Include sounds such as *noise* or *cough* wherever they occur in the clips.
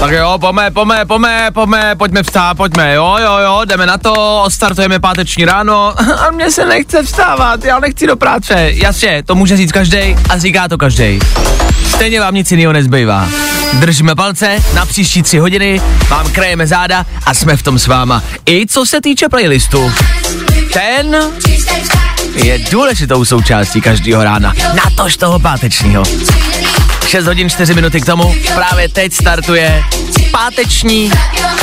Tak jo, pojďme, pojďme, pojďme, pojďme, pojďme vstát, pojďme, jo, jo, jo, jdeme na to, startujeme páteční ráno *laughs* a mně se nechce vstávat, já nechci do práce, jasně, to může říct každý a říká to každý. Stejně vám nic jiného nezbývá. Držíme palce na příští tři hodiny, vám krajeme záda a jsme v tom s váma. I co se týče playlistu. Ten je důležitou součástí každého rána, natož toho pátečního. 6 hodin 4 minuty k tomu. Právě teď startuje páteční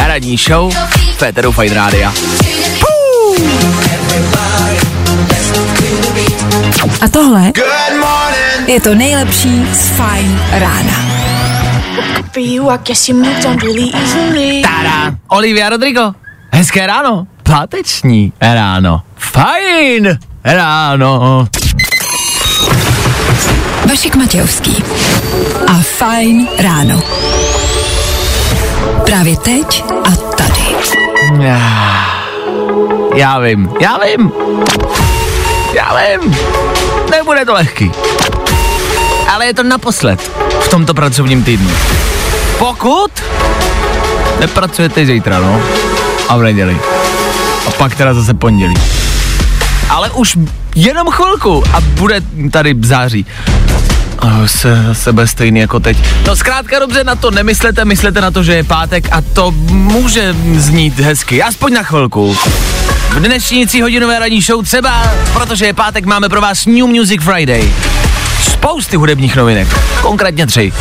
ranní show Féteru Fine Rádia. A tohle je to nejlepší z Fine rána. Tada! Olivia Rodrigo. Hezké ráno. Páteční ráno. Fajn ráno. Vašek Matějovský a Fajn ráno. Právě teď a tady. Já, já vím, já vím. Já vím. Nebude to lehký. Ale je to naposled v tomto pracovním týdnu. Pokud nepracujete zítra, no. A v neděli. A pak teda zase pondělí. Ale už jenom chvilku a bude tady září. A se, se bude stejný jako teď. No zkrátka dobře na to nemyslete, myslete na to, že je pátek a to může znít hezky, aspoň na chvilku. V dnešní hodinové ranní show třeba, protože je pátek, máme pro vás New Music Friday. Spousty hudebních novinek, konkrétně tři.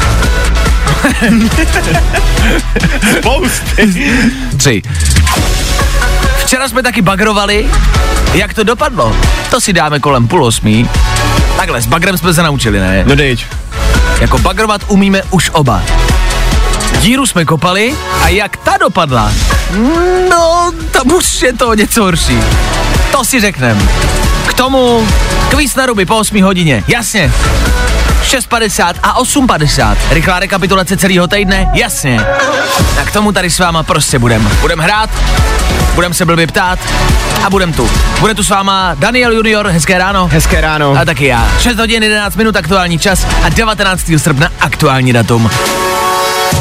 Spousty. Tři. Včera jsme taky bagrovali, jak to dopadlo. To si dáme kolem půl osmí. Takhle, s bagrem jsme se naučili, ne? No dejď. Jako bagrovat umíme už oba. Díru jsme kopali a jak ta dopadla? No, tam už je to něco horší. To si řeknem. K tomu kvíz na ruby po 8 hodině, jasně. 6.50 a 8.50. Rychlá rekapitulace celého týdne, jasně. A k tomu tady s váma prostě budem. Budem hrát, budem se blbě ptát a budem tu. Bude tu s váma Daniel Junior, hezké ráno. Hezké ráno. A taky já. 6 hodin 11 minut aktuální čas a 19. srpna aktuální datum.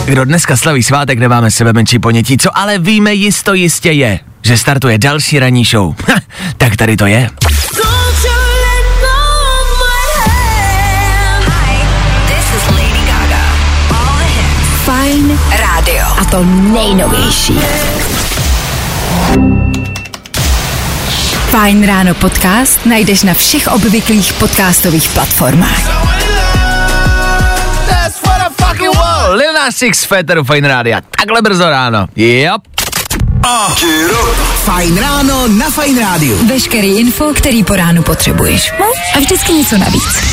Kdo dneska slaví svátek, nemáme sebe menší ponětí, co ale víme jisto jistě je, že startuje další ranní show. *laughs* tak tady to je. A to nejnovější. Fajn ráno podcast najdeš na všech obvyklých podcastových platformách. Lil Nas X, Féteru Fine Rádia. Takhle brzo ráno. Yep. Fajn ráno na Fajn rádiu. Veškerý info, který po ránu potřebuješ. No? A vždycky něco navíc.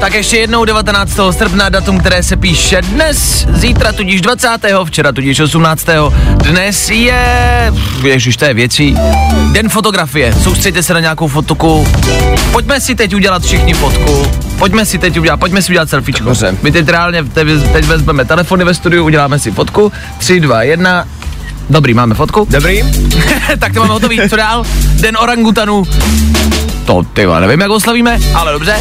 Tak ještě jednou 19. srpna, datum, které se píše dnes, zítra tudíž 20. včera tudíž 18. Dnes je, ježiš, to je věcí, den fotografie, soustřeďte se na nějakou fotku, pojďme si teď udělat všichni fotku, pojďme si teď udělat, pojďme si udělat selfiečko. My teď reálně, teď, teď vezmeme telefony ve studiu, uděláme si fotku, 3, 2, 1, Dobrý, máme fotku. Dobrý. *laughs* tak to máme hotový. Co dál? Den orangutanů. To ty nevím, jak oslavíme, ale dobře.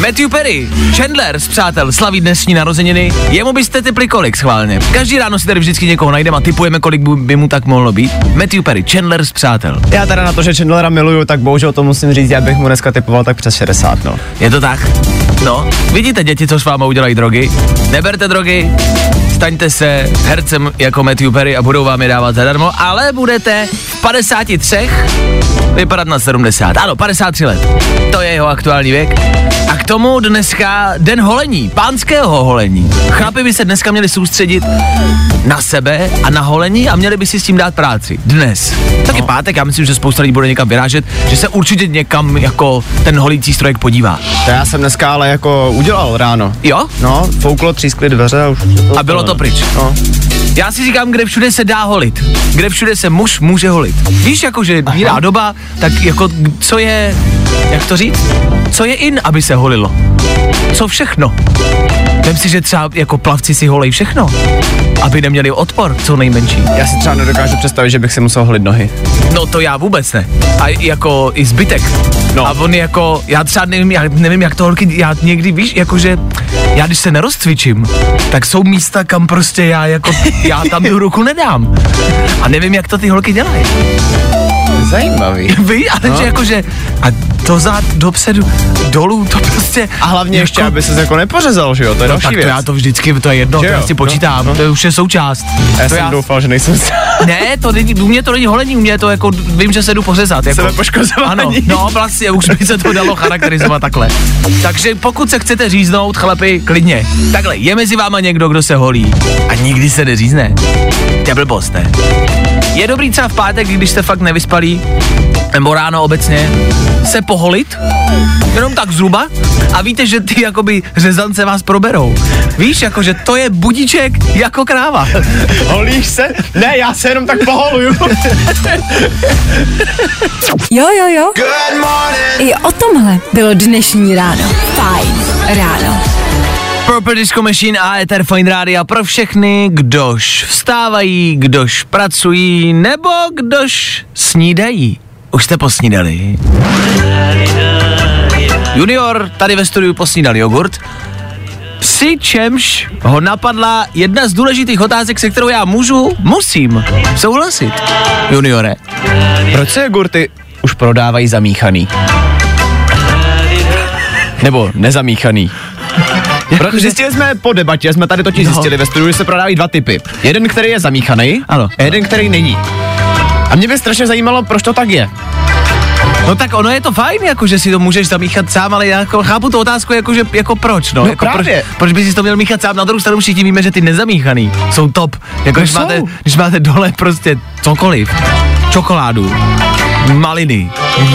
Matthew Perry, Chandler z Přátel, slaví dnešní narozeniny. Jemu byste typli kolik schválně. Každý ráno si tady vždycky někoho najdeme a typujeme, kolik by- by mu tak mohlo být. Matthew Perry, Chandler z Přátel. Já teda na to, že Chandlera miluju, tak bohužel to musím říct, já bych mu dneska typoval tak přes 60, no. Je to tak? No, vidíte děti, co s váma udělají drogy? Neberte drogy, staňte se hercem jako Matthew Perry a budou vám je dávat zadarmo, ale budete v 53 vypadat na 70. Ano, 53 let. To je jeho aktuální věk. A K tomu dneska den holení, pánského holení. Chlapi by se dneska měli soustředit na sebe a na holení a měli by si s tím dát práci. Dnes. Taky no. pátek, já myslím, že spousta lidí bude někam vyrážet, že se určitě někam jako ten holící strojek podívá. To já jsem dneska ale jako udělal ráno. Jo? No, fouklo, třískly dveře a už. A bylo to pryč. No. Já si říkám, kde všude se dá holit. Kde všude se muž může holit. Víš, jako, že jiná doba, tak jako, co je, jak to říct? Co je in, aby se holilo? Co všechno? Vem si, že třeba jako plavci si holej všechno, aby neměli odpor, co nejmenší. Já si třeba nedokážu představit, že bych si musel holit nohy. No to já vůbec ne. A jako i zbytek. No. A on jako, já třeba nevím, já nevím, jak to holky, já někdy víš, jakože, já když se nerozcvičím, tak jsou místa, kam prostě já jako, já tam tu ruku nedám. A nevím, jak to ty holky dělají. Zajímavý. Ví, ale no. že jakože, a dozad, dopředu, dolů, to prostě... A hlavně jako, ještě, aby se jako nepořezal, že jo? To je No další tak to věc. já to vždycky, to je jedno, Že to jo? já si počítám, No, no. to už je součást. já to jsem doufal, že nejsem *laughs* Ne, to není, u mě to není holení, u mě to jako, vím, že se jdu pořezat. Jako. Ano, no vlastně, už by se to dalo charakterizovat takhle. Takže pokud se chcete říznout, chlapi, klidně. Takhle, je mezi váma někdo, kdo se holí a nikdy se neřízne. To je blbost, ne? Je dobrý třeba v pátek, když jste fakt nevyspalí, nebo ráno obecně, se poholit, jenom tak zhruba, a víte, že ty jakoby řezance vás proberou. Víš, jakože to je budíček jako kráva. *laughs* Holíš se? Ne, já se jenom tak poholuju. *laughs* Jo, jo, jo. I o tomhle bylo dnešní ráno. Fajn ráno. Purple Disco Machine a Ether Fine Radio pro všechny, kdož vstávají, kdož pracují, nebo kdož snídají. Už jste posnídali? Junior tady ve studiu posnídal jogurt, přičemž ho napadla jedna z důležitých otázek, se kterou já můžu, musím souhlasit. Juniore, Proč se jogurty už prodávají zamíchaný? Nebo nezamíchaný? *laughs* Protože zjistili jsme po debatě, jsme tady totiž No. zjistili ve studiu, že se prodávají dva typy. Jeden, který je zamíchaný, Ano. a jeden, který není. A mě by strašně zajímalo, proč to tak je. No tak ono je to fajn, jako že si to můžeš zamíchat sám, ale já jako chápu tu otázku, jako, že, jako proč, no, No jako právě. Proč, proč bys si to měl míchat sám, na druhou stranu všichni víme, že ty nezamíchaný jsou top, jako No když, jsou. máte, když máte dole prostě cokoliv, čokoládu, maliny,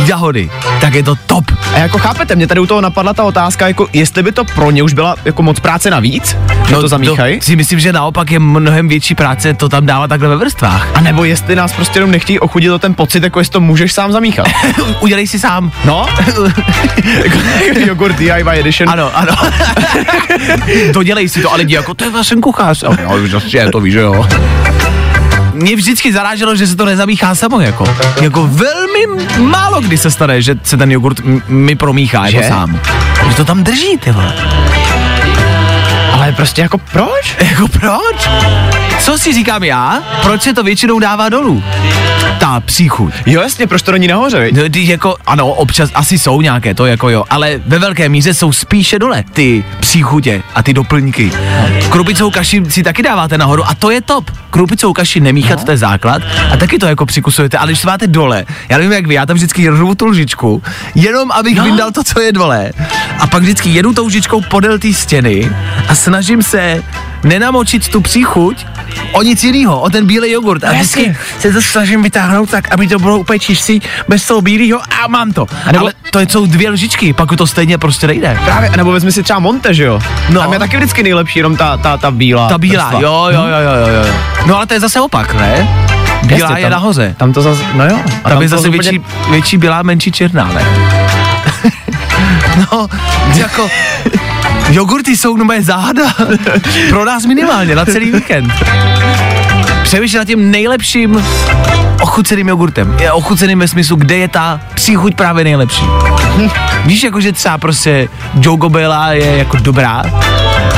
jahody, tak je to top. A jako chápete, mě tady u toho napadla ta otázka, jako jestli by to pro ně už byla jako moc práce navíc, že to zamíchají, No, si myslím, že naopak je mnohem větší práce to tam dávat takhle ve vrstvách. a nebo jestli nás prostě jenom nechtějí ochudit o ten pocit, jako jestli to můžeš sám zamíchat. *laughs* Udělej si sám. No, jako jogurt DIY edition. Ano, ano. *laughs* Dodělej si to, ale lidi jako, to je vlastně kuchař. A už je to víš, že jo. Mě vždycky zaráželo, že se to nezamíchá samo, jako. Jako velmi málo kdy se stane, že se ten jogurt mi promíchá, jako Že? sám. Že to tam drží, ty vole. Ale prostě jako proč? *laughs* Jako proč? Co si říkám já? Proč se to většinou dává dolů? Ta příchuť. Jo, jasně, proč to není nahoře, viď? No, ty jako, ano, občas asi jsou nějaké, to jako jo, ale ve velké míře jsou spíše dole ty příchutě a ty doplňky. Krupicovou kaši si taky dáváte nahoru a to je top. Krupicovou kaši nemíchat, to je základ a taky to jako přikusujete, ale když to máte dole, já nevím jak vy, já tam vždycky rvu tu lžičku, jenom abych vyndal to, co je dole. A pak vždycky jedu tou lžičkou podél té stěny a snažím se nenamočit tu příchuť o nic jiného, o ten bílý jogurt. A vždycky se to snažím vytáhnout tak, aby to bylo úplně čistý, bez toho bílého a mám to. nebo- Ale to jsou dvě lžičky, pak to stejně prostě nejde. Právě, nebo vezmi si třeba Monte, že jo? No. Tam je taky vždycky nejlepší, jenom ta, ta, ta bílá. Ta bílá, vrstva. jo, jo, jo, jo, jo, jo. No ale to je zase opak, ne? Bílá Jasně, je tam- nahoře. Tam to zase, no jo. A Tam je to zase úplně- větší, větší bílá, menší černá, ne? *laughs* no, *laughs* jako, jogurty jsou moje záhada. *laughs* Pro nás minimálně, na celý víkend. Přemýšlím nad tím nejlepším ochuceným jogurtem. Je ochuceným ve smyslu, kde je ta příchuť právě nejlepší. *laughs* Víš, jako že třeba prostě Joe Bella je jako dobrá,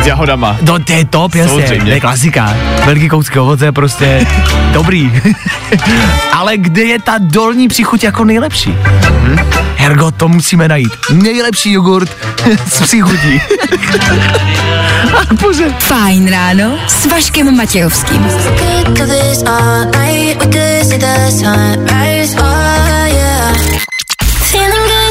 S jahodama. No to je top, jasně, Samozřejmě. to je klasika. Velký kousky ovoce je prostě *laughs* dobrý. *laughs* Ale kde je ta dolní příchuť jako nejlepší? Hm? Hergo, to musíme najít. Nejlepší jogurt s příchutí. Bože. Fajn ráno s Vaškem Matějovským. Feeling good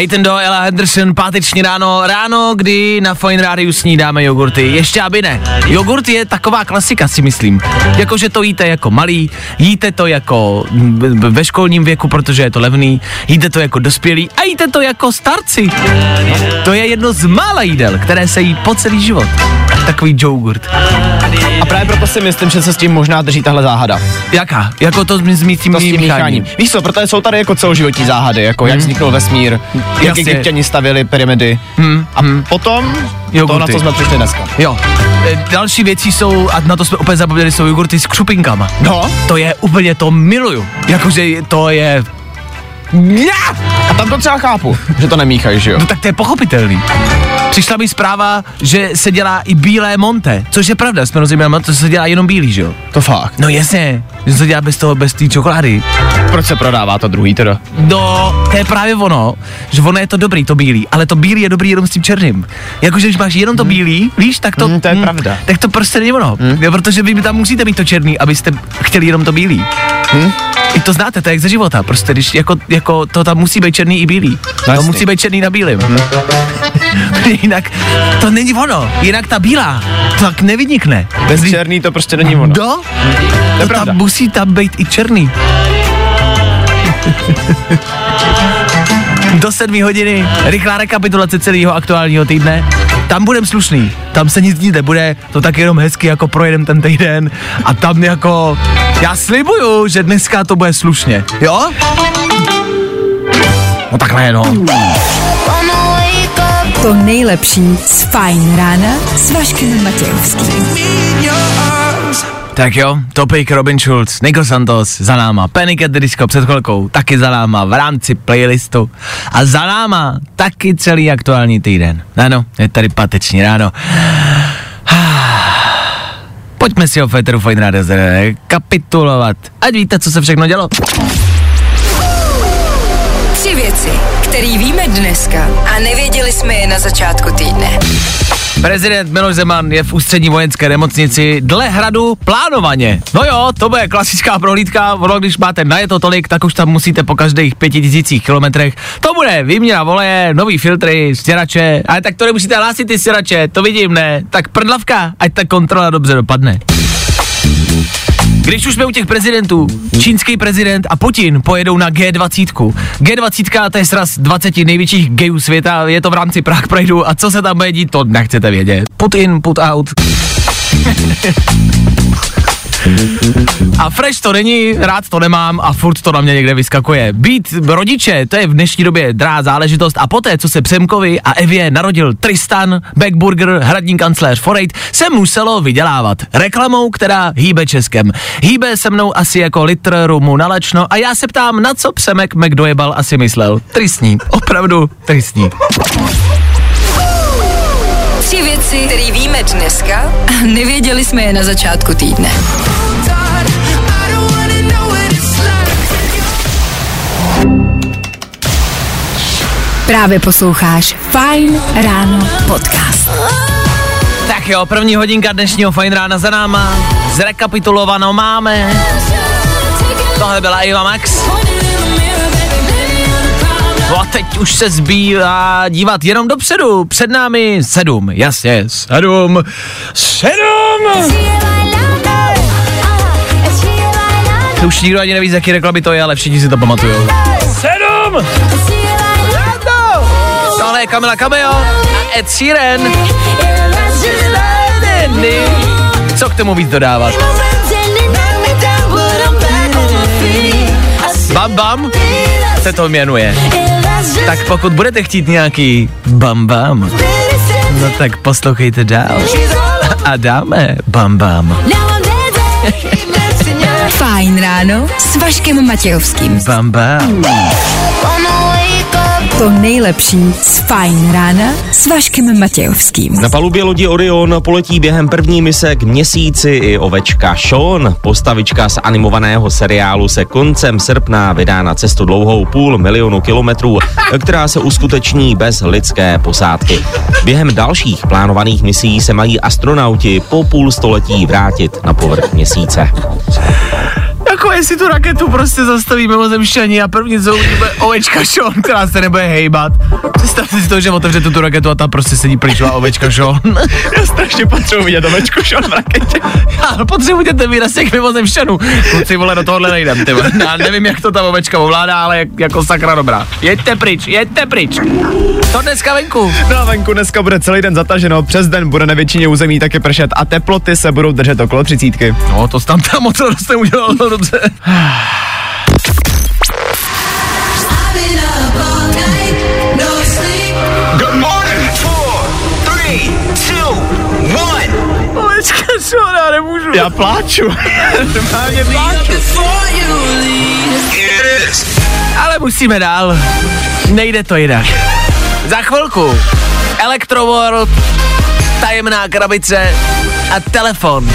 Nathan Do, Ella Henderson, páteční ráno, ráno, kdy na Fine Rádiu snídáme jogurty. Ještě aby ne. Jogurt je taková klasika, si myslím. Jakože to jíte jako malý, jíte to jako mm, ve školním věku, protože je to levný, jíte to jako dospělí a jíte to jako starci. To je jedno z mála jídel, které se jí po celý život. Takový jogurt. A právě proto si myslím, že se s tím možná drží tahle záhada. Jaká? Jako to s To s tím mícháním. Víš co, protože jsou tady jako celoživotní záhady, jako Hmm. jak vznikl vesmír, jak egyptěni stavili pyramidy. Hmm, A potom to, Jogurty. na co jsme přišli dneska. Jo. E, Další věcí jsou, a na to jsme úplně zapomněli, jsou jogurty s křupinkama. No, To je úplně, to miluju. Jakože to je... Ja! a tam to třeba chápu, že to nemíchají, že jo? No tak to je pochopitelný. Přišla mi zpráva, že se dělá i bílé monte, což je pravda, jsme rozuměli, to se dělá jenom bílý, že jo? To fakt. No jasně, že se dělá bez toho, bez té čokolády. Proč se prodává to druhý teda? No, to je právě ono, že ono je to dobrý, to bílý, ale to bílý je dobrý jenom s tím černým. Jakože když máš jenom to bílý, víš, tak to... Hmm, to je pravda. Tak to prostě není ono, Hmm. jo, protože vy tam musíte mít to černý, abyste chtěli jenom to bílý. Hmm? I to znáte, to je jak ze života, prostě když jako, jako to tam musí být černý i bílý. to jasný. musí být černý na bílém. *laughs* jinak to není ono, jinak ta bílá tak nevynikne. Bez černý to prostě není ono. Do? To To pravda. tam musí tam být i černý. *laughs* Do sedmí hodiny, rychlá rekapitulace celého aktuálního týdne. Tam budem slušný, tam se nic dít nebude, to tak jenom hezky jako projedem ten týden a tam jako, já slibuju, že dneska to bude slušně, jo? No takhle no. To nejlepší z Fine Rána s Vaškem Matějovským. Tak jo, Topik, Robin Schulz, Nico Santos za náma, Panic at the Disco před chvilkou, taky za náma v rámci playlistu a za náma taky celý aktuální týden. Ano, je tady pateční ráno. *sighs* Pojďme si o Féteru Fine Radio kapitulovat, ať víte, co se všechno dělo. Věci, které víme dneska a nevěděli jsme je na začátku týdne. Prezident Miloš Zeman je v ústřední vojenské nemocnici dle hradu plánovaně. No jo, to bude klasická prohlídka, ono když máte najeto tolik, tak už tam musíte po každých pěti tisících kilometrech. To bude výměna voleje, nový filtry, stěrače, ale tak to nemusíte hlásit ty stěrače, to vidím, ne? Tak prdlavka, ať ta kontrola dobře dopadne. Když už jsme u těch prezidentů, čínský prezident a Putin pojedou na G20. G20 to je sraz 20 největších gayů světa, je to v rámci Prague Prideu a co se tam bude dít, to nechcete vědět. Put in, put out. *laughs* A fresh to není, rád to nemám a furt to na mě někde vyskakuje. Být rodiče, to je v dnešní době drá záležitost a poté, co se Přemkovi a Evě narodil Tristan, Backburger, hradní kancléř Forejt, se muselo vydělávat reklamou, která hýbe Českem. Hýbe se mnou asi jako litr rumu na lečno a já se ptám, na co Přemek McDojebal asi myslel. Tristní, opravdu tristní. Tři věci, které víme dneska a nevěděli jsme je na začátku týdne. Právě posloucháš Fine Ráno podcast. Tak jo, první hodinka dnešního fajn rána za náma. Zrekapitulovanou máme. Tohle byla Eva Max. No a teď už se zbývá dívat jenom dopředu. Před námi sedm, jasně, sedm, sedm! To už nikdo ani neví, z jaký reklamy to je, ale všichni si to pamatujou. Sedm! Tohle je Kamila Cameo a Ed Sheeran. Co k tomu víc dodávat? Bam Bam se to jmenuje. Tak pokud budete chtít nějaký Bam Bam, no tak poslouchejte dál. A dáme Bam Bam. Fajn ráno s Vaškem Matějovským. Bam Bam. To nejlepší z Fajn rána s Vaškem Matějovským. Na palubě lodi Orion poletí během první mise k měsíci i ovečka Sean. Postavička z animovaného seriálu se koncem srpna vydá na cestu dlouhou půl milionu kilometrů, která se uskuteční bez lidské posádky. Během dalších plánovaných misí se mají astronauti po půl století vrátit na povrch měsíce. Jako jestli tu raketu prostě zastaví mimozemšťani a první co bude ovečka Sean, která se nebude hejbat. Představte si to, že otevře tu raketu a tam prostě sedí pryčová ovečka Sean. Já strašně potřebuji vidět ovečku Sean v raketě. Já potřebuji ten výraz těch mimozemšťanů. Kluci, vole, do tohohle nejdem, ty. Já nevím, jak to ta ovečka ovládá, ale jak, jako sakra dobrá. Jeďte pryč, jeďte pryč. To dneska venku. No venku dneska bude celý den zataženo, přes den bude na většině území taky pršet a teploty se budou držet okolo třicítky. No, to tam tam moc roste udělal dobře. Good morning. Four, three, two, one. Ovečka Sean, já nemůžu. Já pláču. Normálně pláču. Ale musíme dál. Nejde to jinak. Za chvilku Electroworld, tajemná krabice a telefon,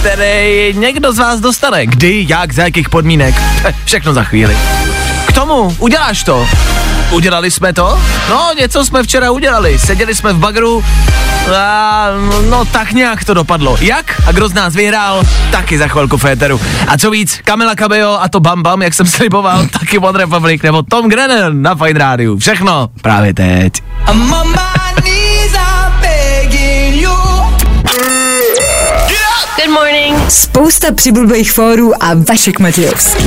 který někdo z vás dostane. Kdy, jak, za jakých podmínek. *laughs* Všechno za chvíli. K tomu, uděláš to. Udělali jsme to? No, něco jsme včera udělali. Seděli jsme v bagru a no tak nějak to dopadlo. Jak? A kdo z nás vyhrál? Taky za chvilku Féteru. A co víc, Kamila Cabello a to Bam Bam, jak jsem *laughs* sliboval, taky One Republic nebo Tom Grennan na Fine Rádiu. Všechno právě teď. Good morning. Spousta přibulbých fórů a Vašek Matějovský.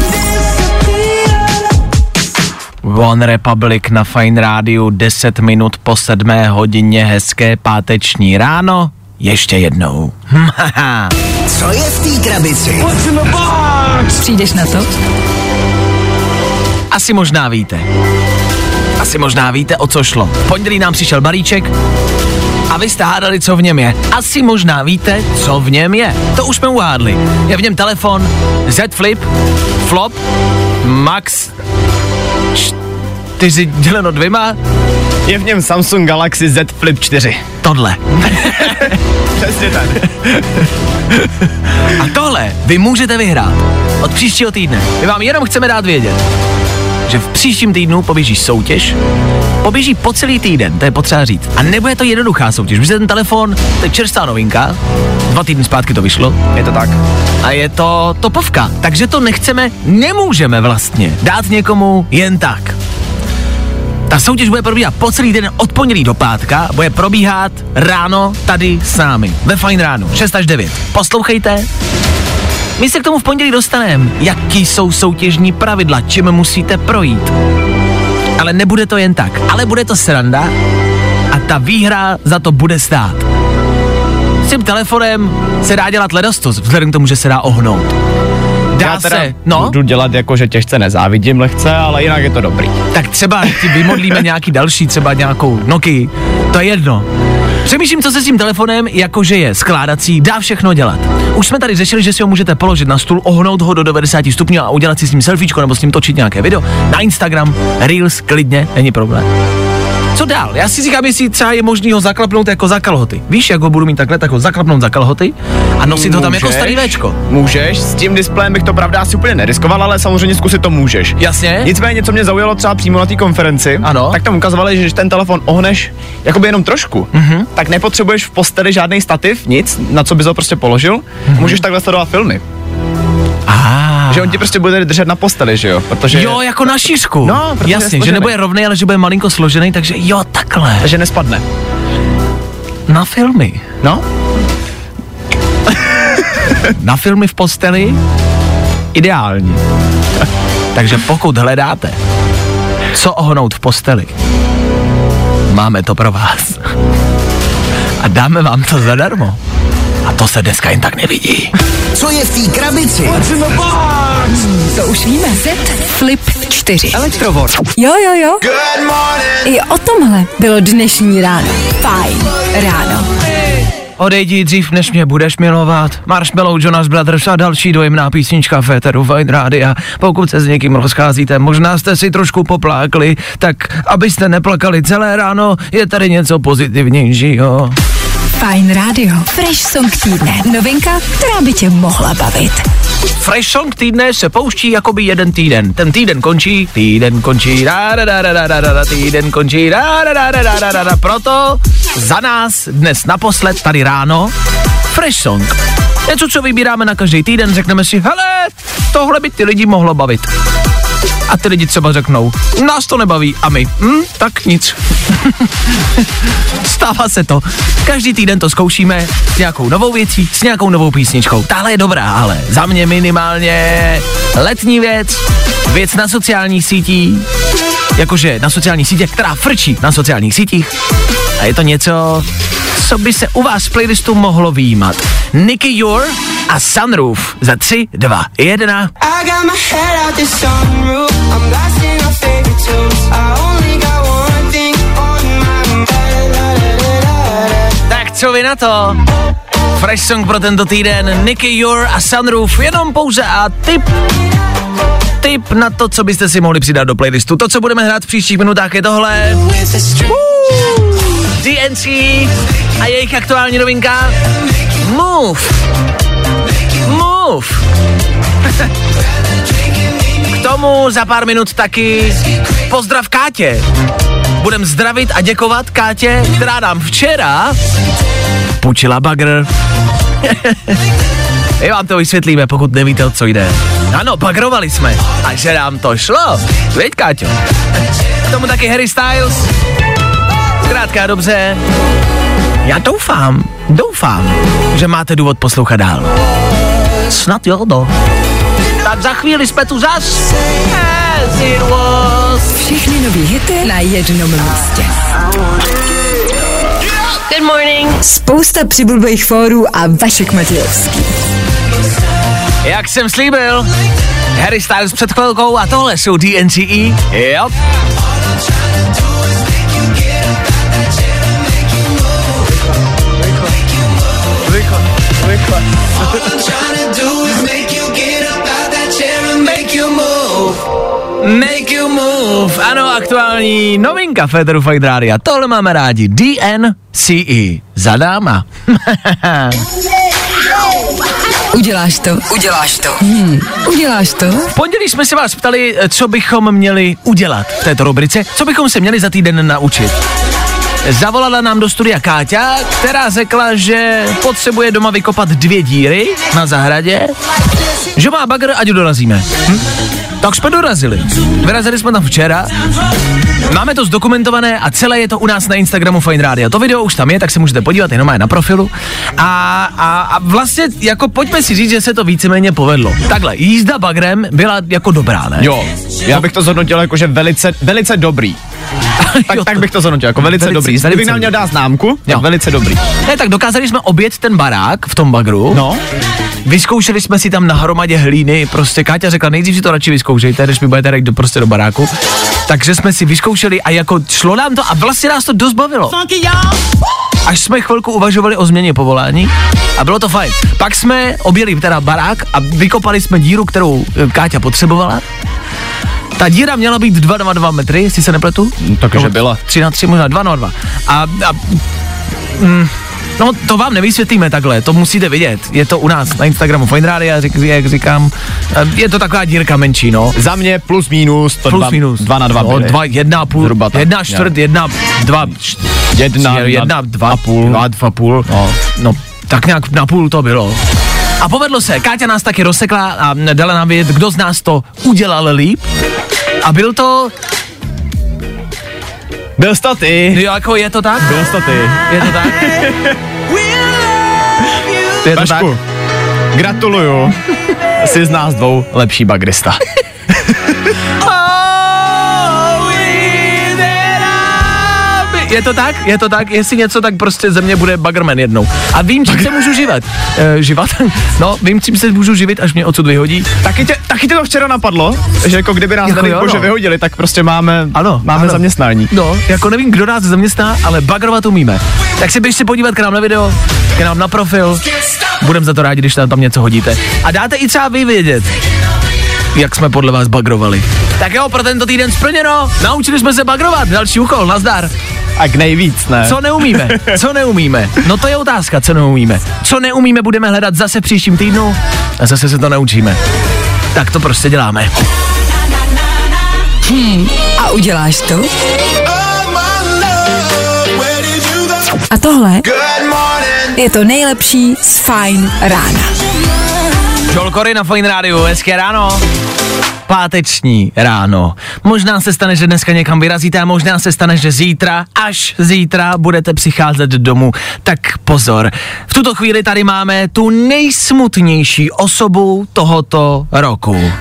One Republic na Fine Rádiu 10 minut po 7 hodině hezké páteční ráno. Ještě jednou. *laughs* Co je v té krabici? Přijdeš na to? Asi možná víte. Asi možná víte, o co šlo. V pondělí nám přišel balíček a vy jste hádali, co v něm je. Asi možná víte, co v něm je. To už jsme uhádli. Je v něm telefon Z Flip, Flop, Max 4 děleno dvěma, Je v něm Samsung Galaxy Z Flip 4. tohle. *laughs* Přesně tak. A tohle vy můžete vyhrát od příštího týdne. My vám jenom chceme dát vědět, že v příštím týdnu poběží soutěž, poběží po celý týden, to je potřeba říct. A nebude to jednoduchá soutěž, protože ten telefon, to je čerstvá novinka, dva týdny zpátky to vyšlo Je to tak. a je to topovka, takže to nechceme, nemůžeme vlastně dát někomu jen tak. Ta soutěž bude probíhat po celý den od pondělí do pátka, bude probíhat ráno tady s námi, ve Fine ránu, 6 až 9. Poslouchejte, my se k tomu v pondělí dostaneme, jaký jsou soutěžní pravidla, čím musíte projít. Ale nebude to jen tak, ale bude to sranda a ta výhra za to bude stát. S tím telefonem se dá dělat ledostos, vzhledem k tomu, že se dá ohnout. Dá Já teda se, no, budu dělat jako, že těžce nezávidím lehce, ale jinak je to dobrý. tak třeba ti vymodlíme nějaký další, třeba nějakou Nokia, to je jedno. Přemýšlím, co se s tím telefonem, jakože je skládací, dá všechno dělat. Už jsme tady řešili, že si ho můžete položit na stůl, ohnout ho do 90 stupňů a udělat si s ním selfiečko nebo s ním točit nějaké video. Na Instagram, Reels, klidně, není problém. Co dál? Já si říkám, jestli třeba je možný ho zaklapnout jako za kalhoty. Víš, jak ho budu mít takhle, tak ho zaklapnout za kalhoty a nosit ho tam jako Můžeš. starý Včko. Můžeš, s tím displejem bych to pravda asi úplně neriskoval, ale samozřejmě zkusit to můžeš. Jasně? Nicméně, co mě zaujalo třeba přímo na té konferenci, Ano. tak tam ukazovali, že když ten telefon ohneš jakoby jenom trošku, mm-hmm. tak nepotřebuješ v posteli žádný stativ, nic, na co bys ho prostě položil, mm-hmm. můžeš takhle sledovat filmy. Že on ti prostě bude držet na posteli, že jo? Protože, Jo, jako na šířku. No, Jasně, že nebude rovný, ale že bude malinko složený, takže jo, takhle. takže nespadne. Na filmy. No, *laughs* Na filmy v posteli ideální. *laughs* takže pokud hledáte, co ohnout v posteli, máme to pro vás. A dáme vám to zadarmo. A to se dneska jen tak nevidí. Co je v té krabici? To už víme. Z Flip 4. Elektrovod. Jo, jo, jo. Good morning. I o tomhle bylo dnešní ráno. Fajn ráno. Odejdi dřív, než mě budeš milovat. Marshmallow Jonas Brothers a další dojemná písnička Féteru Fine Rádia. Pokud se s někým rozcházíte, možná jste si trošku poplákli, tak abyste neplakali celé ráno, je tady něco pozitivnějšího. Fajn Radio. Fresh Song týdne. Novinka, která by tě mohla bavit. Fresh Song týdne se pouští jakoby jeden týden. Ten týden končí, týden končí, da, da, da, da, da, da, da, týden končí, da, da, da, da, da, da, da, da. Proto za nás dnes naposled tady ráno Fresh Song. Něco, co vybíráme na každý týden, řekneme si, hele, tohle by ty lidi mohlo bavit. A ty lidi třeba řeknou, nás to nebaví a my, hm, tak nic. *laughs* Stává se to. Každý týden to zkoušíme s nějakou novou věcí, s nějakou novou písničkou. Tahle je dobrá, ale za mě minimálně letní věc, věc na sociálních sítích, jakože na sociálních sítích, která frčí na sociálních sítích. A je to něco, co by se u vás v playlistu mohlo výjímat. Nicky Your a Sunroof za 3, 2, 1. I got my head out the sunroof. I'm blasting my favorite tunes. I only got one thing on my mind. Tak co vy na to? Fresh song pro tento týden, Nicky Your a Sunroof, jenom pouze a tip tip na to, co byste si mohli přidat do playlistu. To, co budeme hrát v příštích minutách, je tohle. DNC a jejich aktuální novinka Move. Move. K tomu za pár minut taky pozdrav Kátě. Budem zdravit a děkovat Kátě, která nám včera půjčila bagr. *laughs* My vám to vysvětlíme, pokud nevíte, o co jde. Ano, bagrovali jsme. A že nám to šlo. Veď, Káťo. K tomu taky Harry Styles. Zkrátka dobře. Já doufám, doufám, že máte důvod poslouchat dál. Snad jo, no. Tak za chvíli jsme tu zas. Všechny nový hity na jednom místě. Good morning. Spousta přibulbých fórů a Vašek Matějovský. Jak jsem slíbil, Harry Styles před chvilkou a tohle jsou DNCE. Jo. Make you move. Ano, aktuální novinka Federu Fight Rádia. Tohle máme rádi. DNCE. Za dáma. *laughs* Uděláš to? Uděláš to. Hmm. Uděláš to? V pondělí jsme se vás ptali, co bychom měli udělat v této rubrice, co bychom se měli za týden naučit. Zavolala nám do studia Káťa, která řekla, že potřebuje doma vykopat dvě díry na zahradě, že má bagr, ať dorazíme. Hm? Tak jsme dorazili. Vyrazili jsme tam včera, máme to zdokumentované a celé je to u nás na Instagramu Fine Radio. To video už tam je, tak se můžete podívat, jenom je na profilu. A, a, a vlastně, jako pojďme si říct, že se to víceméně povedlo. Takhle, jízda bagrem byla jako dobrá, ne? Jo, já bych to zhodnotil jako, že velice, velice dobrý. *laughs* Tak, Jo, tak bych to zhodnotil, jako velice, Velice, dobrý. velice Kdybych nám měl dát známku, tak Jo. velice dobrý. Ne, tak dokázali jsme obět ten barák v tom bagru. No, Vyzkoušeli jsme si tam na hromadě hlíny, prostě Káťa řekla, nejdřív si to radši vyzkoušejte, než mi budete do, prostě do baráku. Takže jsme si vyzkoušeli a jako šlo nám to a vlastně nás to dost bavilo. Až jsme chvilku uvažovali o změně povolání a bylo to fajn. Pak jsme objeli teda barák a vykopali jsme díru, kterou eh, Káťa potřebovala. Ta díra měla být 2 na 2 metry, jestli se nepletu. takže Nebo byla. 3 na 3, možná 2 na 2. A, a mm, No, to vám nevysvětlíme takhle, to musíte vidět. Je to u nás na Instagramu Fine Radio, řík, jak říkám. Eh, Je to taková dírka menší, no. za mě plus minus, to Plus dva, minus. dva na dva no, byly. dva, jedna půl, Zhruba tak, jedna čtvrt, jo. jedna, dva, Jedna na- jedna, dva, a půl. Dva, dva půl. No. no, tak nějak na půl to bylo. A povedlo se, Káťa nás taky rozsekla a dala nám vědět, kdo z nás to udělal líp. A byl to, Byl jsi to ty. jo, jako je to tak? Byl jsi to ty. Je to tak? Je to tak? Gratuluju. Jsi z nás dvou lepší bagrista. *laughs* je to tak, je to tak, jestli něco, tak prostě ze mě bude Buggerman jednou. A vím, čím se můžu živat. E, živat? *laughs* No, vím, čím se můžu živit, až mě odsud vyhodí. Taky tě, taky tě to včera napadlo, že jako kdyby nás Jako jako jo, bože no. vyhodili, tak prostě máme, Ano, máme ano. zaměstnání. No, jako nevím, kdo nás zaměstná, ale bagrovat umíme. Tak si běžte podívat k nám na video, k nám na profil. Budem za to rádi, když tam, tam něco hodíte. A dáte i třeba vy vědět, jak jsme podle vás bagrovali. Tak jo, pro tento týden splněno. Naučili jsme se bagrovat. Další úkol, nazdar. A k nejvíc, ne? Co neumíme? Co neumíme? No to je otázka, co neumíme. Co neumíme, budeme hledat zase v příštím týdnu a zase se to naučíme. Tak to prostě děláme. A uděláš to? A tohle je to nejlepší z Fine rána. Joel Corey na Fine Radio, hezké ráno. Páteční ráno. Možná se stane, že dneska někam vyrazíte a možná se stane, že zítra, až zítra budete přicházet domů. Tak pozor. V tuto chvíli tady máme tu nejsmutnější osobu tohoto roku.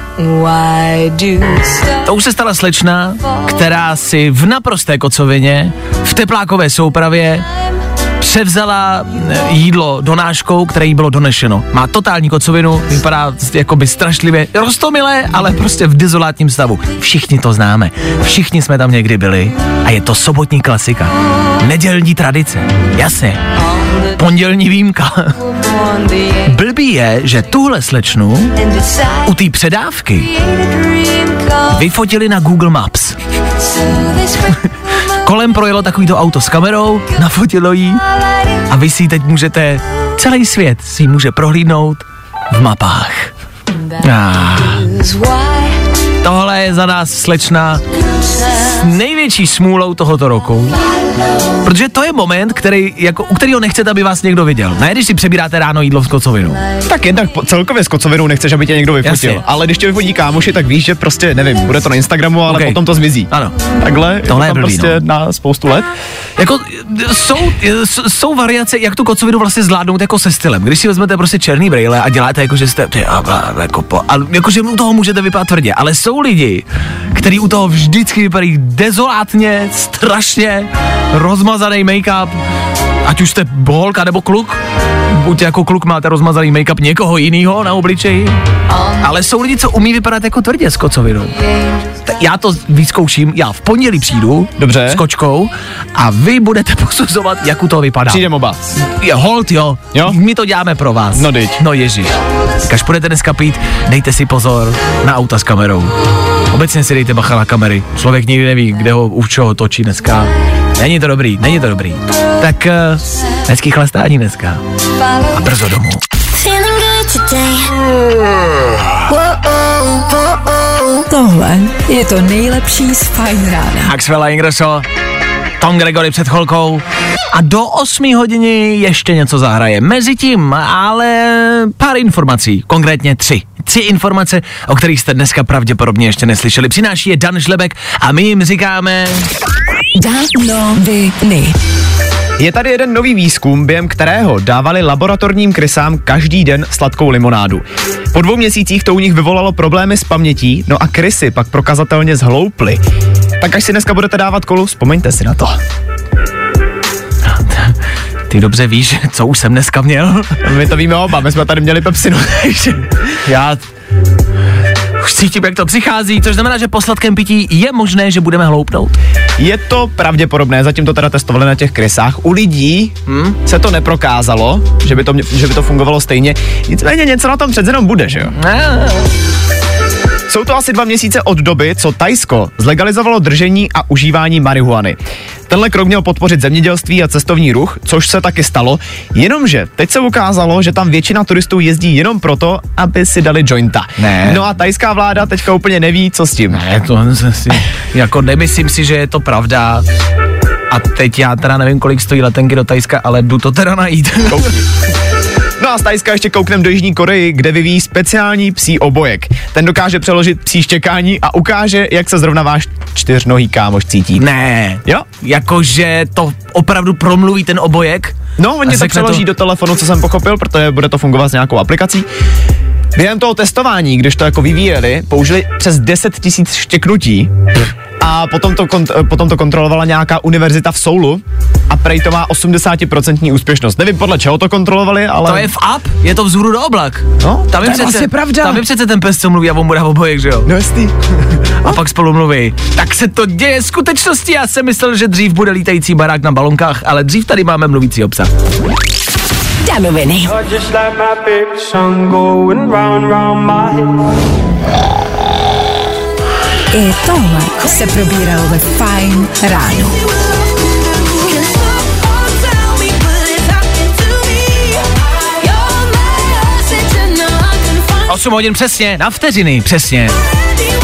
To už se stala slečna, která si v naprosté kocovině, v teplákové soupravě převzala eh, jídlo donáškou, které jí bylo donešeno. Má totální kocovinu, vypadá jakoby strašlivě roztomilé, ale prostě v dezolátním stavu. Všichni to známe, všichni jsme tam někdy byli a je to sobotní klasika. Nedělní tradice, jasně. Pondělní výjimka. *laughs* Blbý je, že tuhle slečnu u té předávky vyfotili na Google Maps. *laughs* Kolem projelo takovýto auto s kamerou, nafotilo jí a vy si teď můžete, celý svět si může prohlídnout v mapách. Ah. Tohle je za nás slečna s největší smůlou tohoto roku. Protože to je moment, který, jako, u kterého nechcete, aby vás někdo viděl. Ne, když si přebíráte ráno jídlo v kocovinu. Tak jednak po- celkově s kocovinou nechceš, aby tě někdo vyfotil. Jasně. Ale když tě vyfotí kámoši, tak víš, že prostě, nevím, bude to na Instagramu, ale Ok. potom to zmizí. Ano. Takhle, Tohle je to tam blbý, prostě no. na spoustu let. Jako jsou, s- jsou variace, jak tu kocovinu vlastně zvládnout jako se stylem. Když si vezmete prostě černý brýle a děláte jako, že jste, ty, a, a, jako, po, a jako, že u toho můžete vypadat tvrdě, ale jsou lidi, kteří u toho vždycky vypadají dezolátně, strašně, rozmazaný make-up, ať už jste holka nebo kluk, buď jako kluk máte rozmazaný make-up někoho jiného na obličeji, ale jsou lidi, co umí vypadat jako tvrdě s kocovinou. Já to vyzkouším, já v pondělí přijdu Dobře. s kočkou a vy budete *laughs* posuzovat, jak u toho vypadá. Přijdem oba. Je hold, jo. Jo? My to děláme pro vás. No dyť. No ježiš. Tak až budete dneska pít, dejte si pozor na auta s kamerou. Obecně si dejte bacha na kamery. Člověk nikdy neví, kde ho u čeho točí dneska. Není to dobrý, není to dobrý. Tak uh, hezký chlastání dneska. A brzo domů. Tohle je to nejlepší z Fine rána. Axel Ingrosso, Tom Gregory před chvilkou a do 8 hodiny ještě něco zahraje. Mezitím ale pár informací, konkrétně tři. Tři informace, o kterých jste dneska pravděpodobně ještě neslyšeli. Přináší je Dan Žlebek a my jim říkáme... Danoviny. Je tady jeden nový výzkum, během kterého dávali laboratorním krysám každý den sladkou limonádu. Po dvou měsících to u nich vyvolalo problémy s pamětí, no a krysy pak prokazatelně zhlouply. Tak až si dneska budete dávat kolu, vzpomeňte si na to. Ty dobře víš, co už jsem dneska měl? My to víme oba, my jsme tady měli pepsinu, takže Já už cítím, jak to přichází, což znamená, že po sladkém pití je možné, že budeme hloupnout. je to pravděpodobné, zatím to teda testovali na těch krysách. U lidí hm, se to neprokázalo, že by to, že by to fungovalo stejně. Nicméně něco na tom přece jenom bude, že jo? Jsou to asi dva měsíce od doby, co Tajsko zlegalizovalo držení a užívání marihuany. Tenhle krok měl podpořit zemědělství a cestovní ruch, což se taky stalo, jenomže teď se ukázalo, že tam většina turistů jezdí jenom proto, aby si dali jointa. Ne. No a tajská vláda teďka úplně neví, co s tím. Ne, to si, jako nemyslím si, že je to pravda. A teď já teda nevím, kolik stojí letenky do Tajska, ale jdu to teda najít. *laughs* No a z Tajska ještě kouknem do Jižní Koreji, kde vyvíjí speciální psí obojek. Ten dokáže přeložit psí štěkání a ukáže, jak se zrovna váš čtyřnohý kámoš cítí. ne, Jo? jakože to opravdu promluví ten obojek? No, oni to přeloží do telefonu, co jsem pochopil, protože bude to fungovat s nějakou aplikací. Během toho testování, když to jako vyvíjeli, použili přes 10 tisíc štěknutí a potom to, kont- eh, potom to kontrolovala nějaká univerzita v Soulu a prej to má 80% úspěšnost. Nevím podle čeho to kontrolovali, ale... To je v app, je to vzhůru do oblak. No, tam to je vlastně pravda. Tam je přece ten pes, co mluví a on mu dá obojek, že jo? No jestli. *laughs* A pak spolu mluví. Tak se to děje v skutečnosti. Já jsem myslel, že dřív bude lítající barák na balonkách, ale dřív tady máme mluvící psa. Danoviny. I tohle se probíralo ve Fine ráno. 8 hodin přesně, na vteřiny přesně.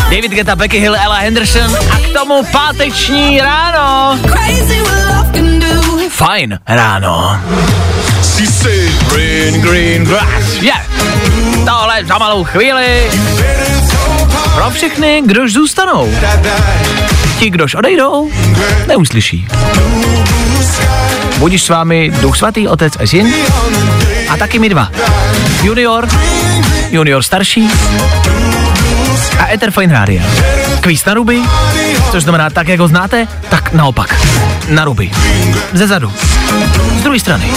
David Geta, Becky Hill, Ella Henderson a k tomu páteční ráno. Fajn ráno. Green, green grass. Yeah. Tohle za malou chvíli. Pro všechny, kdož zůstanou. Ti, kdož odejdou, neuslyší. Budíš s vámi Duch Svatý, Otec a Syn a taky my dva. Junior, junior starší a Ether Fine Radio. Kvíz na ruby, což znamená tak, jak ho znáte, tak naopak. Na ruby. Ze zadu. Z druhé strany.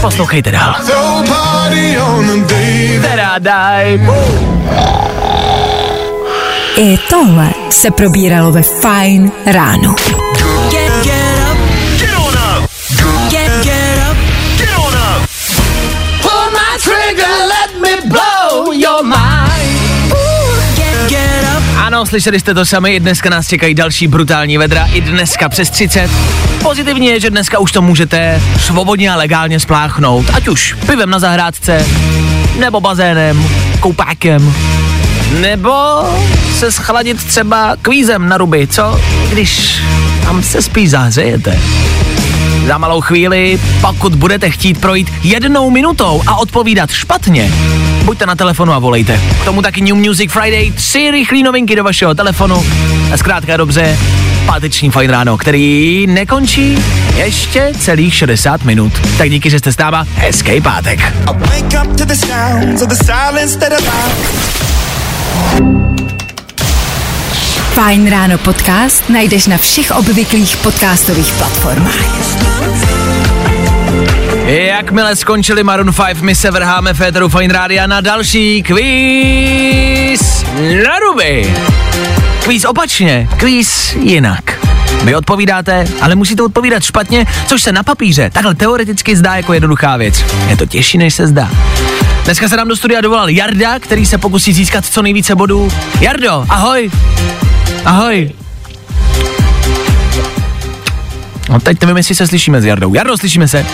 Poslouchejte dál. Teda daj. I tohle se probíralo ve Fine ráno. Ano, slyšeli jste to sami, i dneska nás čekají další brutální vedra, i dneska přes 30. Pozitivně je, že dneska už to můžete svobodně a legálně spláchnout, ať už pivem na zahrádce, nebo bazénem, koupákem, nebo se schladit třeba kvízem na ruby, co? Když tam se spíš zahřejete. Za malou chvíli, pokud budete chtít projít jednou minutou a odpovídat špatně, buďte na telefonu a volejte. K tomu taky New Music Friday, tři rychlé novinky do vašeho telefonu a zkrátka dobře, páteční fajn ráno, který nekončí ještě celých 60 minut. Tak díky, že jste s náma, hezký pátek. Fine ráno podcast najdeš na všech obvyklých podcastových platformách. Jakmile skončili Maroon 5, my se vrháme Féteru Fine Rádia na další kvíz na ruby. Kvíz opačně, kvíz jinak. Vy odpovídáte, ale musíte odpovídat špatně, což se na papíře takhle teoreticky zdá jako jednoduchá věc. Je to těžší, než se zdá. Dneska se nám do studia dovolal Jarda, který se pokusí získat co nejvíce bodů. Jardo, ahoj. Ahoj. No teď nevím, jestli se slyšíme s Jardou. Jardo, slyšíme se?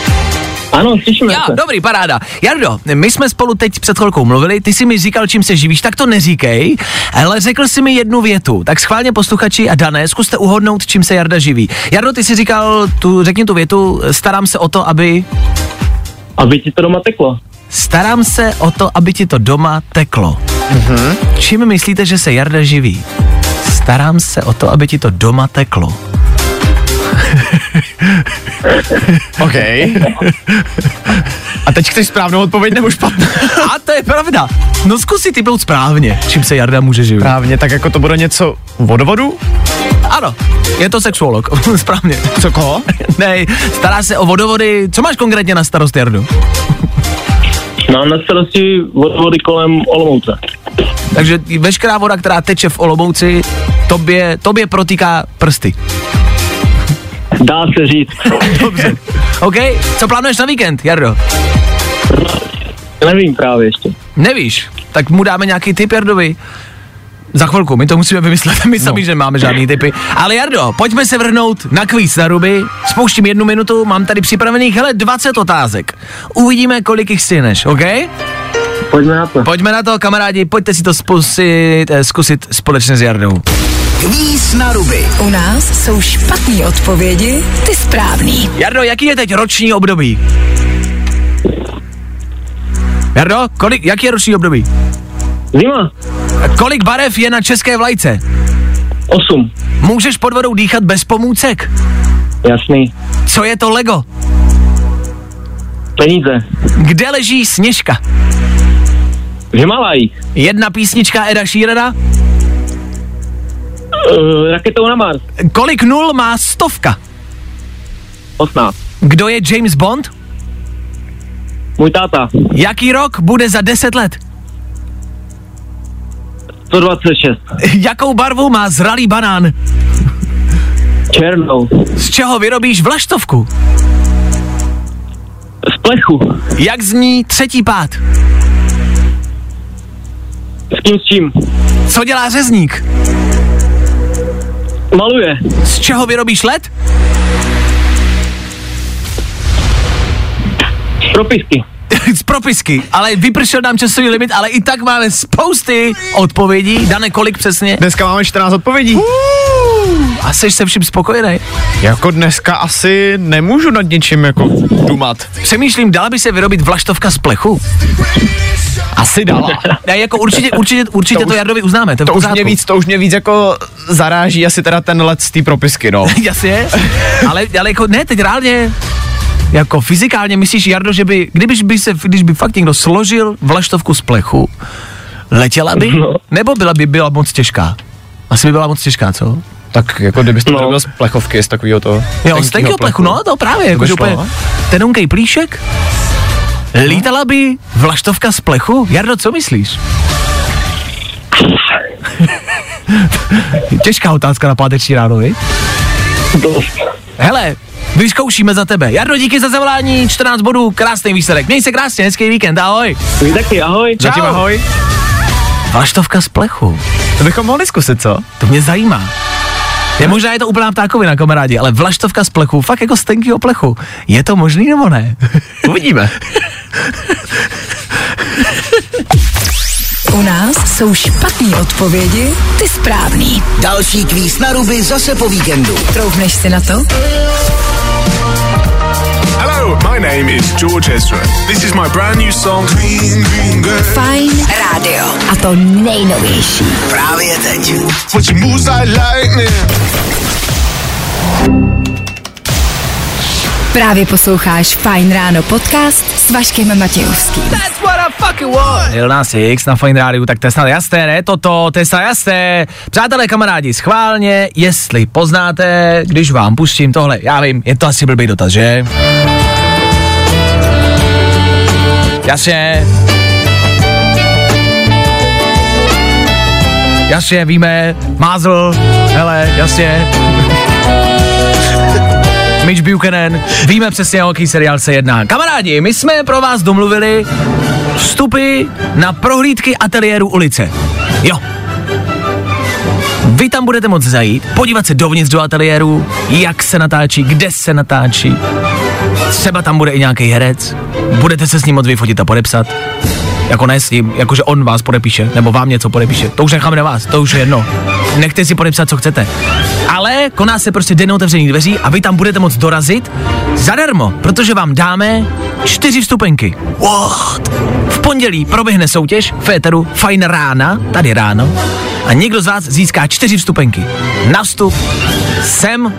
Ano, slyšíme Jo, se. dobrý, paráda. Jardo, my jsme spolu teď před chvilkou mluvili, ty jsi mi říkal, čím se živíš, tak to neříkej, ale řekl jsi mi jednu větu. Tak schválně posluchači a dané, zkuste uhodnout, čím se Jarda živí. Jardo, ty jsi říkal, tu, řekni tu větu, starám se o to, aby... Aby ti to doma teklo. Starám se o to, aby ti to doma teklo. Mm-hmm. Čím myslíte, že se Jarda živí? Starám se o to, aby ti to doma teklo. *laughs* OK. A teď chceš správnou odpověď nebo špatnou? *laughs* A to je pravda. No zkus si typnout správně, čím se Jarda může živit. Právně, tak jako to bude něco vodovodu? Ano, je to sexuolog, *laughs* správně. Co koho? ne, stará se o vodovody. Co máš konkrétně na starost, Jardu? Mám na starosti vodovody kolem Olomouce. Takže veškerá voda, která teče v Olomouci, tobě, tobě protýká prsty. Dá se říct. Dobře. OK, co plánuješ na víkend, Jardo? Nevím právě ještě. Nevíš, tak mu dáme nějaký tip Jardovi. Za chvilku, my to musíme vymyslet, my sami, že máme žádný typy. Ale Jardo, pojďme se vrhnout na kvíz na ruby. Spouštím jednu minutu, mám tady připravených, hele, 20 otázek. Uvidíme, kolik jich stíneš, OK? Pojďme na to. Pojďme na to, kamarádi, pojďte si to zkusit, eh, zkusit společně s Jardou. Kvíz na ruby. U nás jsou špatné odpovědi, ty správný. Jardo, jaký je teď roční období? Jardo, kolik, jaký je roční období? Zima. Kolik barev je na české vlajce? Osm. Můžeš pod vodou dýchat bez pomůcek? Jasný. Co je to Lego? Peníze. Kde leží Sněžka? V Himalajích. Jedna písnička Eda Sheerana? Uh, raketou na Mars. Kolik nul má stovka? 18. Kdo je James Bond? Můj táta. Jaký rok bude za 10 let? 126. *laughs* Jakou barvu má zralý banán? Černou. Z čeho vyrobíš vlaštovku? Z plechu. Jak zní třetí pád? S kým s čím? Co dělá řezník? Maluje. Z čeho vyrobíš led? Propisky. *laughs* Z propisky, ale vypršel nám časový limit, ale i tak máme spousty odpovědí. Dane, kolik přesně? Dneska máme 14 odpovědí. A jsi se vším spokojený? Jako dneska asi nemůžu nad něčím jako dumat. Přemýšlím, dala by se vyrobit vlaštovka z plechu? Asi dala. *laughs* Ne, jako určitě, určitě, určitě to, To už- Jardovi uznáme, to, To už mě víc, to už mě víc jako zaráží asi teda ten let z té propisky, no. *laughs* Jasně, ale, ale jako ne, teď reálně, jako fyzikálně myslíš, Jardo, že by, kdybyš by se, když by fakt někdo složil vlaštovku z plechu, letěla by? No. Nebo byla by byla moc těžká? Asi by byla moc těžká, co? Tak jako kdybyste to No. z plechovky, z takového to. Jo, z tenkého plechu, no to právě, To jako že úplně no. tenunkej plíšek, lítala by vlaštovka z plechu? Jardo, co myslíš? *laughs* Těžká otázka na páteční ráno. Hele, vyzkoušíme za tebe. Jardo, díky za zavolání, 14 bodů, krásný výsledek. Měj se krásně, hezký víkend, ahoj. Vy taky, ahoj. Zatím Čau. ahoj. Vlaštovka z plechu, To bychom mohli zkusit, co? to mě zajímá. Je možná je to úplná ptákovina, kamarádi, ale vlaštovka z plechu, fakt jako z tenkýho plechu. Je to možný nebo ne? *laughs* Uvidíme. U nás jsou špatné odpovědi, ty správný. Další kvíz na ruby zase po víkendu. Troufneš si na to? Hello, my name is George Ezra. This is my brand new song, Green, Green Girl. Fajn rádio. A to nejnovější. Právě teď. But she moves like lightning. Právě posloucháš Fajn ráno podcast s Vaškem Matějovským. That's what fucking want. Lil Nas X na Fine Radio, tak to je snad jasné, ne? Toto, to je snad jasné. Přátelé, kamarádi, schválně, jestli poznáte, když vám pustím tohle, já vím, je to asi blbý dotaz, že? Jasně. Jasně, víme, Mázl, hele, jasně. *laughs* Mitch Buchanan, víme přesně, o jaký seriál se jedná. Kamarádi, my jsme pro vás domluvili vstupy na prohlídky ateliéru ulice. Jo. Vy tam budete moct zajít, podívat se dovnitř do ateliéru, jak se natáčí, kde se natáčí. Třeba tam bude i nějaký herec, budete se s ním moc vyfotit a podepsat. Jako ne s ním, jakože on vás podepíše, nebo vám něco podepíše. To už necháme na vás, to už je jedno. Nechte si podepsat, co chcete. Ale koná se prostě den otevřených dveří a vy tam budete moct dorazit zadarmo, protože vám dáme čtyři vstupenky. What? V pondělí proběhne soutěž Féteru Fajn rána, tady ráno, a někdo z vás získá čtyři vstupenky na vstup sem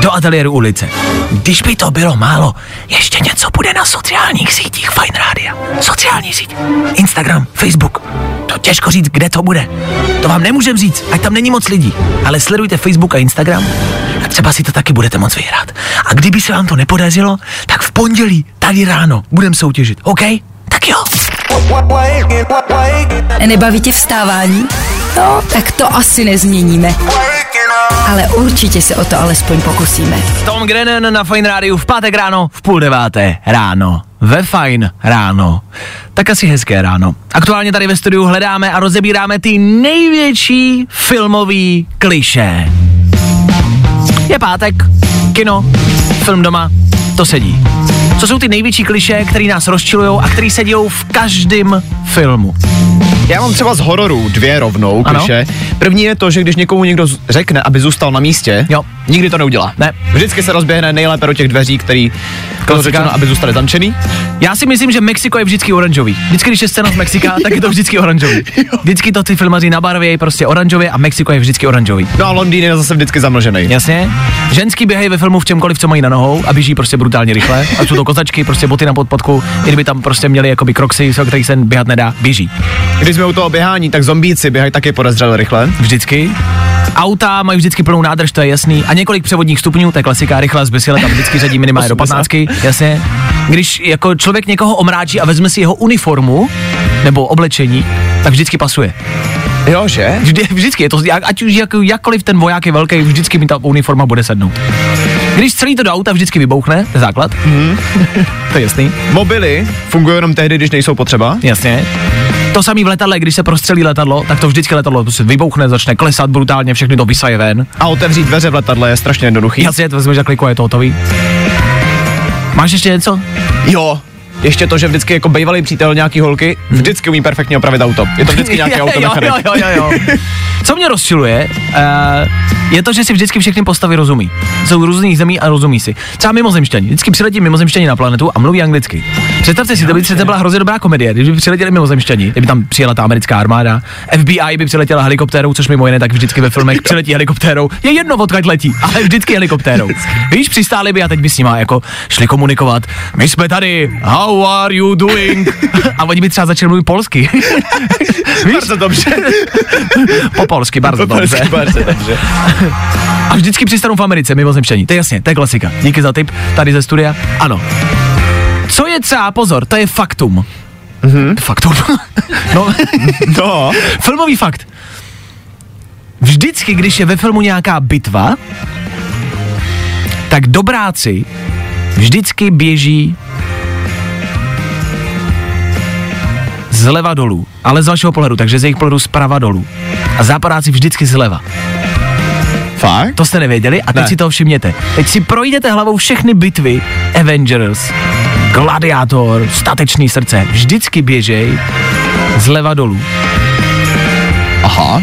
do ateliéru ulice. Když by to bylo málo, ještě něco bude na sociálních sítích Fine Rádia. Sociální síť, Instagram, Facebook. To těžko říct, kde to bude. To vám nemůžem říct, ať tam není moc lidí. Ale sledujte Facebook a Instagram a třeba si to taky budete moc vyhrát. A kdyby se vám to nepodařilo, tak v pondělí, tady ráno, budeme soutěžit, OK? Tak jo. Nebaví tě vstávání? No, tak to asi nezměníme. Ale určitě se o to alespoň pokusíme. Tom Grennan na Fine Rádiu v pátek ráno v půl deváté ráno. Ve Fine ráno. Tak asi hezké ráno. Aktuálně tady ve studiu hledáme a rozebíráme ty největší filmový kliše. Je pátek, kino, film doma, to sedí. Co jsou ty největší kliše, které nás rozčilujou a které se dějou v každém filmu? Já mám třeba z hororů dvě rovnou Ano. kliše. První je to, že když někomu někdo řekne, aby zůstal na místě, Jo. nikdy to neudělá. Ne. Vždycky se rozběhne nejlépe do těch dveří, který bylo řečeno, aby zůstali zamčený. Já si myslím, že Mexiko je vždycky oranžový. Vždycky, když je scéna z Mexika, *laughs* tak je to vždycky oranžový. Vždycky to ty filmaři nabarvějí prostě oranžově a Mexiko je vždycky oranžový. No a Londýn je zase vždycky zamlžený. Jasně. Ženský běhají ve filmu v čemkoliv, co mají na nohou a běží prostě brutálně rychle. A jsou to kozačky, prostě boty na podpadku, i kdyby tam prostě měli jakoby kroxy, o kterých se běhat nedá, běží. Když jsme u toho běhání, tak zombíci běhají taky podezřele rychle. Vždycky. Auta mají vždycky plnou nádrž, to je jasný. A několik převodních stupňů, to je klasika, rychlá zbysile, tam vždycky řadí minimálně do 15, jasně. Když jako člověk někoho omráčí a vezme si jeho uniformu nebo oblečení, tak vždycky pasuje. Jo, že? Vždy, vždycky je to, ať už jak, jakkoliv ten voják je velký, vždycky mi ta uniforma bude sednout. Když celý to do auta vždycky vybouchne, to je základ. Mm. to je jasný. Mobily fungují jenom tehdy, když nejsou potřeba. Jasně. To samý v letadle, když se prostřelí letadlo, tak to vždycky letadlo se vybouchne, začne klesat brutálně, všechny to vysaje ven. A otevřít dveře v letadle je strašně jednoduchý. Jasně, to vezmeš za kliku a je to hotový. Máš ještě něco? Jo, ještě to, že vždycky jako bývalý přítel nějaký holky vždycky umí perfektně opravit auto. Je to vždycky nějaký *laughs* auto jo, jo, jo, jo, jo. Co mě rozčiluje, uh, je to, že si vždycky všechny postavy rozumí. Jsou z různých zemí a rozumí si. Třeba mimozemšťani. Vždycky přiletí mimozemšťani na planetu a mluví anglicky. Představte si, to by přece byla hrozně dobrá komedie, když by přiletěli mimozemšťani, kdyby tam přijela ta americká armáda, FBI by přiletěla helikoptérou, což mimo jiné tak vždycky ve filmech *laughs* přiletí helikoptérou. Je jedno, odkud letí, ale vždycky helikoptérou. Víš, přistáli by a teď by s nima jako šli komunikovat. My jsme tady, how are you doing? *laughs* A oni by třeba začali mluvit polsky. *laughs* Víš? Bardzo dobře. Po polsky, bardzo Po dobře. polsky, bardzo dobře. *laughs* A vždycky přistanou v Americe, mimozemšťani. To je jasně, to je klasika. Díky za tip tady ze studia. Ano. Co je třeba, pozor, to je faktum. Mm-hmm. Faktum. *laughs* no, *laughs* No, filmový fakt. Vždycky, když je ve filmu nějaká bitva, tak dobráci vždycky běží zleva dolů, ale z vašeho pohledu, takže z jejich pohledu zprava dolů. A západáci vždycky zleva. Fakt? To jste nevěděli a teď Ne. si toho všimněte. Teď si projdete hlavou všechny bitvy Avengers, Gladiátor, Statečný srdce. Vždycky běžej zleva dolů. Aha.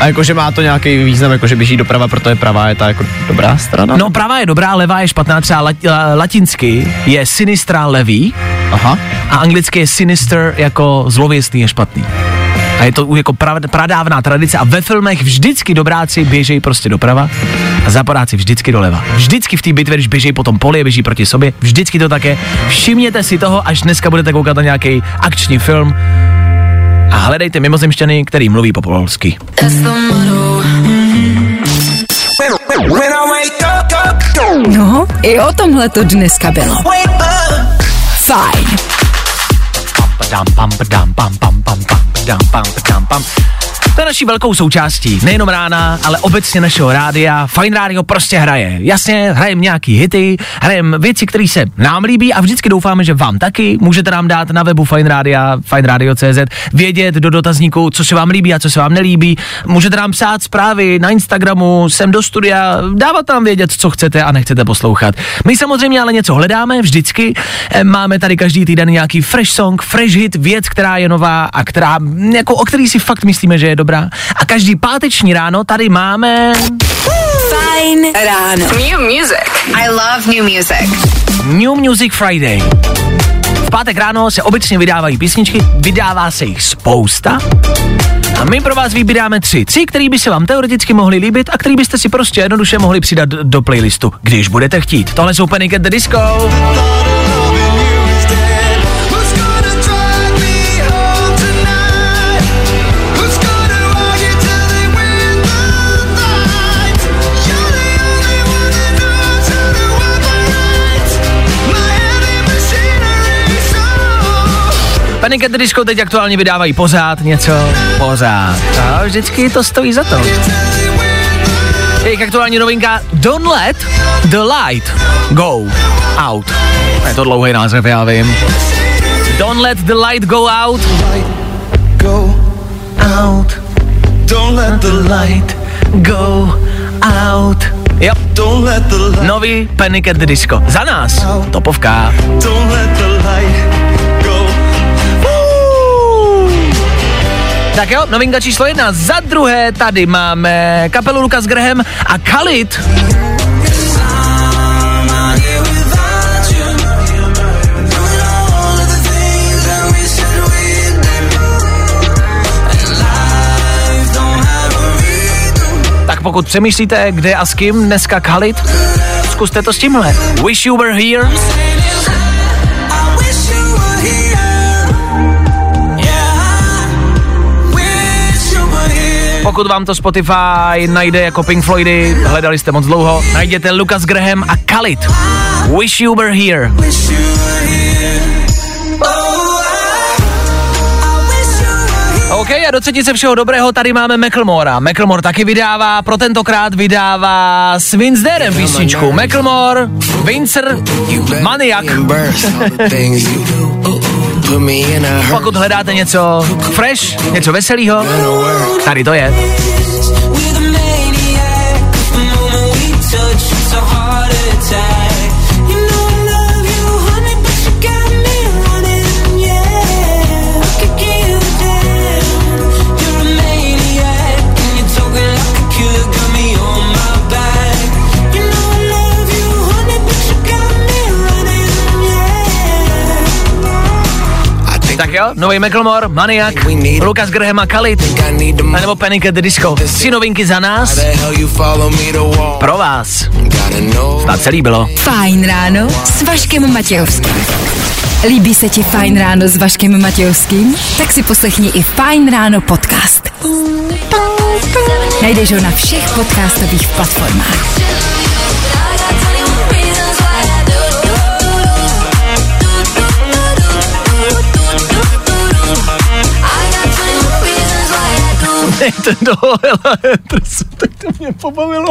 A jakože má to nějaký význam, jakože běží doprava, proto je pravá je ta jako dobrá strana? No pravá je dobrá, levá je špatná, třeba lat, la, latinsky je sinistra levý Aha. a anglicky je sinister jako zlověstný je špatný. A je to jako pra, pradávná tradice a ve filmech vždycky dobráci běžejí prostě doprava a zapadáci vždycky doleva. Vždycky v té bitvě, když běží po tom poli, běží proti sobě, vždycky to také. Všimněte si toho, až dneska budete koukat na nějaký akční film a hledejte mimozemšťany, který mluví po polsky. No, i o tomhle to dneska bylo. Fajn. dum bum ba dum bum bum bum bum dum bum ba dum bum To je naší velkou součástí, nejenom rána, ale obecně našeho rádia. Fine rádio prostě hraje. Jasně, hrajeme nějaký hity, hrajeme věci, které se nám líbí a vždycky doufáme, že vám taky. Můžete nám dát na webu Fine Rádia, fineradio.cz, vědět do dotazníku, co se vám líbí a co se vám nelíbí. Můžete nám psát zprávy na Instagramu, sem do studia, dávat nám vědět, co chcete a nechcete poslouchat. My samozřejmě ale něco hledáme vždycky. Eh, Máme tady každý týden nějaký fresh song, fresh hit, věc, která je nová a která, jako, o který si fakt myslíme, že je dobrá. A každý páteční ráno tady máme Fajn ráno. New music. I love new music. New Music Friday. V pátek ráno se obecně vydávají písničky, vydává se jich spousta. A my pro vás vybíráme tři. Tři, který by se vám teoreticky mohli líbit a který byste si prostě jednoduše mohli přidat do playlistu, když budete chtít. Tohle jsou Panic at the Disco. Panic at the Disco teď aktuálně vydávají pořád něco, pořád. A vždycky to stojí za to. Jejich aktuální novinka Don't let the light go out. Je to dlouhý název, já vím. Don't let the light go out. Go out. Don't let the light go out. Jo. Don't let the light Nový Panic at the Disco. Za nás. Topovka. Don't let the light Tak jo, novinka číslo jedna. Za druhé tady máme kapelu Lucas Graham a Khalid. Tak pokud přemýšlíte, kde a s kým dneska Khalid, zkuste to s tímhle. Wish you were here. Pokud vám to Spotify najde jako Pink Floydy, hledali jste moc dlouho, najděte Lucas Graham a Khalid. Wish you were here. OK, a do třetice všeho dobrého tady máme Macklemora. Macklemore taky vydává, pro tentokrát vydává s Vince písničku. Macklemore, Vincer, Maniak. *laughs* Pokud hledáte něco fresh, něco veselého, tady to je. Tak nový Macklemore, Maniak, Lucas Graham a Khalid, a nebo Panic at the Disco. Tři novinky za nás, pro vás. Snad se líbilo. Fajn ráno s Vaškem Matějovským. Líbí se ti Fajn ráno s Vaškem Matějovským? Tak si poslechni i Fajn ráno podcast. Najdeš ho na všech podcastových platformách. Dejte do tak to mě pobavilo.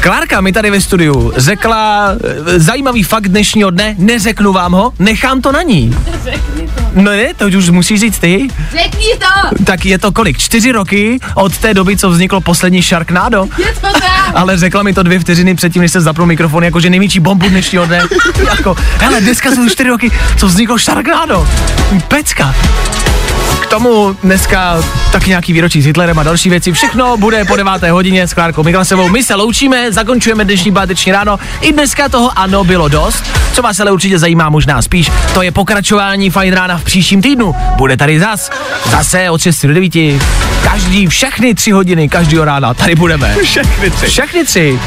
Klárka mi tady ve studiu řekla e, zajímavý fakt dnešního dne, neřeknu vám ho, nechám to na ní. No ne, to už musíš říct ty. Řekni to! Tak je to kolik? Čtyři roky od té doby, co vzniklo poslední Sharknado? Je to tak! Ale řekla mi to dvě vteřiny předtím, než se zapnul mikrofon, jakože největší bombu dnešního dne. *laughs* jako, hele, dneska jsou čtyři roky, co vzniklo Sharknado. Pecka. K tomu dneska tak nějaký výročí s Hitlerem a další věci. Všechno bude po deváté hodině s Klárkou Miklasovou. My se loučíme, zakončujeme dnešní páteční ráno. I dneska toho ano bylo dost. Co vás ale určitě zajímá možná spíš, to je pokračování Fajn rána v příštím týdnu. Bude tady zas. Zase od 6 do 9. Každý, všechny tři hodiny, každýho rána. Tady budeme. Všechny tři. Všechny tři.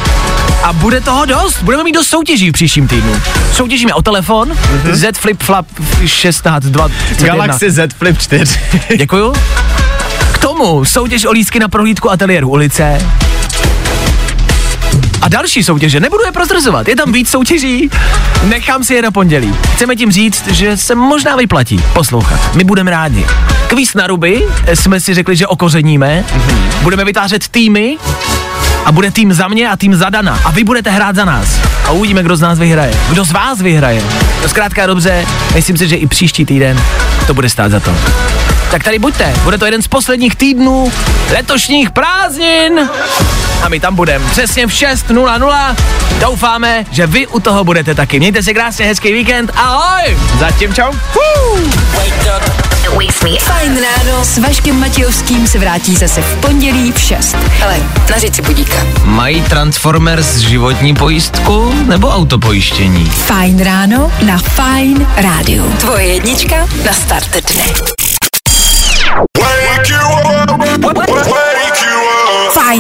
A bude toho dost. Budeme mít dost soutěží v příštím týdnu. Soutěžíme o telefon mm-hmm. Z Flip Flap 16 2 Galaxy Z Flip 4. Děkuju. K tomu soutěž o lístky na prohlídku ateliéru ulice. A další soutěže, nebudu je prozrazovat, je tam víc soutěží, nechám si je na pondělí. Chceme tím říct, že se možná vyplatí poslouchat. My budeme rádi. Kvíz na ruby jsme si řekli, že okořeníme, mm-hmm. budeme vytvářet týmy a bude tým za mě a tým za Dana. A vy budete hrát za nás. A uvidíme, kdo z nás vyhraje. Kdo z vás vyhraje. To zkrátka dobře, myslím si, že i příští týden to bude stát za to. Tak tady buďte, bude to jeden z posledních týdnů letošních prázdnin a my tam budeme přesně v 6.00. Doufáme, že vy u toho budete taky. Mějte se krásně, hezký víkend, ahoj! Zatím čau. Fajn ráno s Vaškem Matějovským se vrátí zase v pondělí v 6. Ale nařiď si budíka. Mají Transformers životní pojistku nebo autopojištění? Fajn ráno na Fajn rádiu. Tvoje jednička na start dne.